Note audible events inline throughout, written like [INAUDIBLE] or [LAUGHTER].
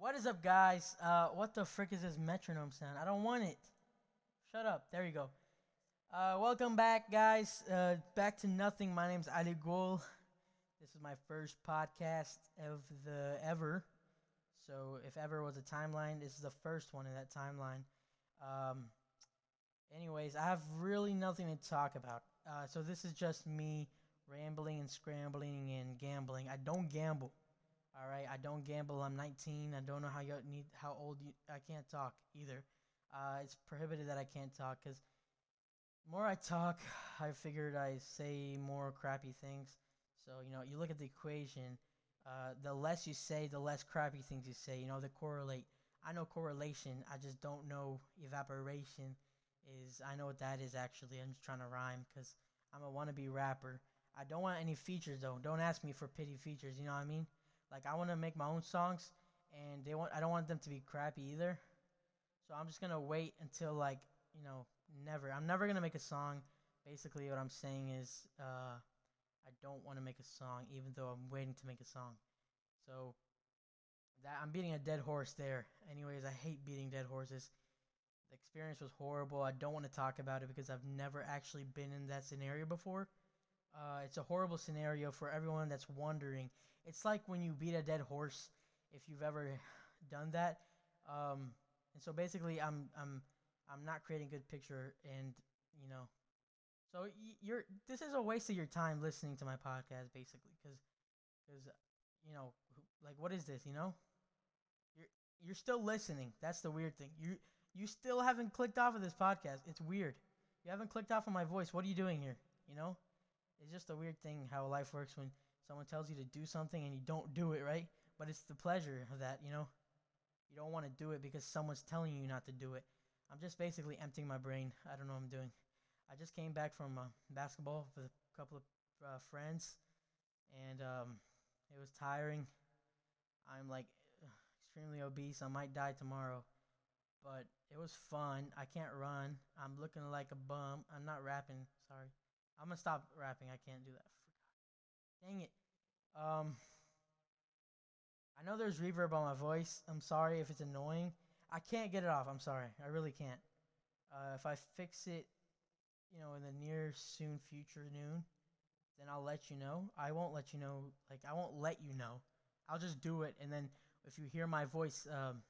What is up, guys? Uh, what the frick is this metronome sound? I don't want it. Shut up. There you go. Uh, welcome back, guys. Uh, back to nothing. My name's Ali Gul. This is my first podcast of the ever. So, if ever was a timeline, this is the first one in that timeline. Um, anyways, I have really nothing to talk about. Uh, so, this is just me rambling and scrambling and gambling. I don't gamble. All right, I don't gamble. I'm 19. I don't know how you need how old you. I can't talk either. Uh, it's prohibited that I can't talk because more I talk, [SIGHS] I figured I say more crappy things. So you know, you look at the equation. Uh, the less you say, the less crappy things you say. You know, they correlate. I know correlation. I just don't know evaporation. Is I know what that is actually. I'm just trying to rhyme because I'm a wannabe rapper. I don't want any features though. Don't ask me for pity features. You know what I mean? Like I want to make my own songs, and they want I don't want them to be crappy either. So I'm just gonna wait until like you know never. I'm never gonna make a song. Basically, what I'm saying is uh, I don't want to make a song, even though I'm waiting to make a song. So that I'm beating a dead horse there. Anyways, I hate beating dead horses. The experience was horrible. I don't want to talk about it because I've never actually been in that scenario before. Uh, it's a horrible scenario for everyone that's wondering. It's like when you beat a dead horse, if you've ever [SIGHS] done that. Um, and so basically, I'm I'm I'm not creating a good picture, and you know, so you're this is a waste of your time listening to my podcast, basically, because because you know, like what is this? You know, you're you're still listening. That's the weird thing. You you still haven't clicked off of this podcast. It's weird. You haven't clicked off on my voice. What are you doing here? You know, it's just a weird thing how life works when someone tells you to do something and you don't do it, right? But it's the pleasure of that, you know? You don't want to do it because someone's telling you not to do it. I'm just basically emptying my brain. I don't know what I'm doing. I just came back from uh, basketball with a couple of uh, friends, and um, it was tiring. I'm like extremely obese. I might die tomorrow, but it was fun. I can't run. I'm looking like a bum. I'm not rapping. Sorry. I'm gonna stop rapping. I can't do that. Dang it. Um, I know there's reverb on my voice. I'm sorry if it's annoying. I can't get it off. I'm sorry. I really can't. Uh, if I fix it, you know, in the near soon future noon, then I'll let you know. I won't let you know. Like I won't let you know. I'll just do it, and then if you hear my voice um,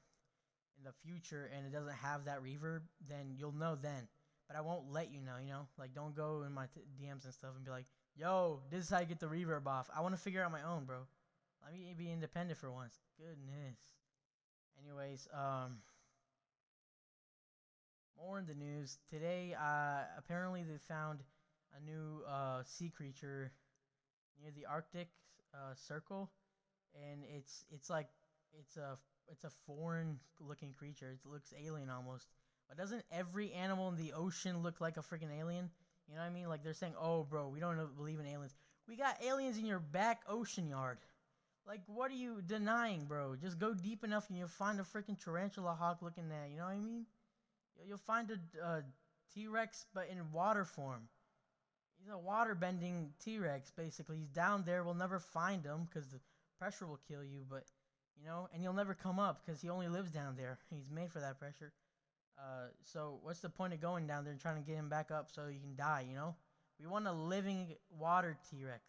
in the future and it doesn't have that reverb, then you'll know then. But I won't let you know. You know, like don't go in my DMs and stuff and be like, Yo, this is how you get the reverb off. I want to figure out my own, bro. Let me be independent for once. Goodness. Anyways, um, more in the news today. Uh, apparently they found a new uh, sea creature near the Arctic uh, Circle, and it's it's like it's a it's a foreign looking creature. It looks alien almost. But doesn't every animal in the ocean look like a freaking alien? You know what I mean? Like they're saying, "Oh, bro, we don't believe in aliens." We got aliens in your back ocean yard. Like, what are you denying, bro? Just go deep enough and you'll find a freaking tarantula hawk looking there. You know what I mean? You'll find a uh, T Rex, but in water form. He's a water bending T Rex, basically. He's down there. We'll never find him because the pressure will kill you, but, you know, and he'll never come up because he only lives down there. [LAUGHS] He's made for that pressure. Uh, so what's the point of going down there and trying to get him back up so he can die? You know, we want a living water T Rex,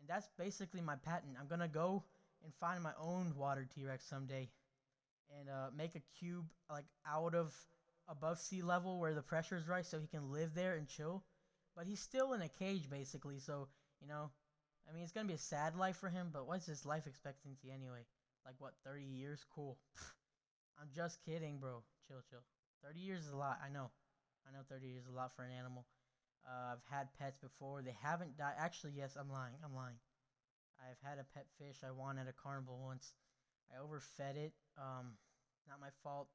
and that's basically my patent. I'm gonna go and find my own water T Rex someday, and uh, make a cube like out of above sea level where the pressure is right, so he can live there and chill. But he's still in a cage basically, so you know, I mean, it's gonna be a sad life for him. But what's his life expectancy anyway? Like what, 30 years? Cool. [LAUGHS] I'm just kidding, bro. Chill, chill. 30 years is a lot. I know. I know 30 years is a lot for an animal. Uh, I've had pets before. They haven't died. Actually, yes, I'm lying. I'm lying. I've had a pet fish I won at a carnival once. I overfed it. Um, not my fault.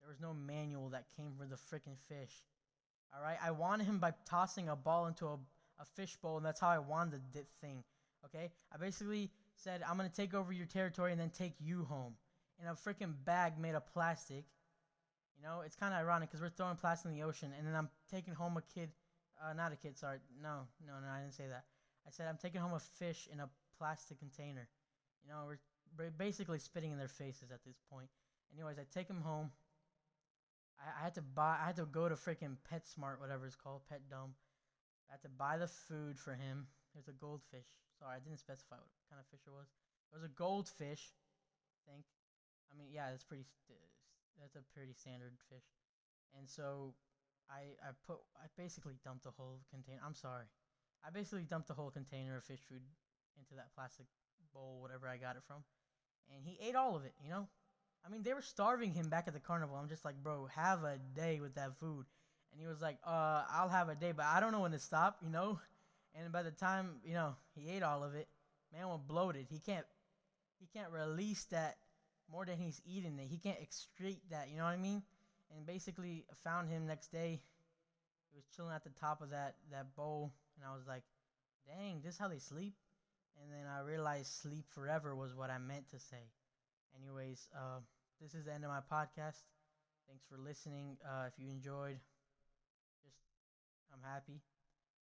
There was no manual that came for the freaking fish. All right, I won him by tossing a ball into a, a fish bowl, and that's how I won the thing. Okay, I basically said I'm gonna take over your territory and then take you home in a freaking bag made of plastic you know, it's kind of ironic because we're throwing plastic in the ocean, and then I'm taking home a kid, uh, not a kid, sorry, no, no, no, I didn't say that. I said I'm taking home a fish in a plastic container. You know, we're basically spitting in their faces at this point. Anyways, I take him home. I, I had to buy. I had to go to freaking PetSmart, whatever it's called, Pet Dumb. I had to buy the food for him. There's a goldfish. Sorry, I didn't specify what kind of fish it was. It was a goldfish. I think. I mean, yeah, that's pretty. St- that's a pretty standard fish. And so, I I put I basically dumped the whole container. I'm sorry. I basically dumped the whole container of fish food into that plastic bowl, whatever I got it from, and he ate all of it. You know, I mean, they were starving him back at the carnival. I'm just like, bro, have a day with that food. And he was like, uh, I'll have a day, but I don't know when to stop. You know, and by the time you know he ate all of it, man was bloated. He can't he can't release that more than he's eating that He can't excrete that. You know what I mean? And basically, found him next day. He was chilling at the top of that that bowl, and I was like, "Dang, this is how they sleep." And then I realized sleep forever was what I meant to say. Anyways, uh, this is the end of my podcast. Thanks for listening. Uh, if you enjoyed, just I'm happy.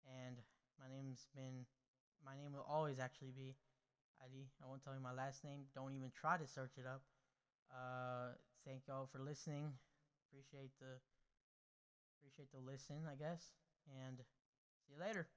And my name's been, my name will always actually be. I won't tell you my last name. Don't even try to search it up. Uh, thank y'all for listening. Appreciate the, appreciate the listen, I guess. And see you later.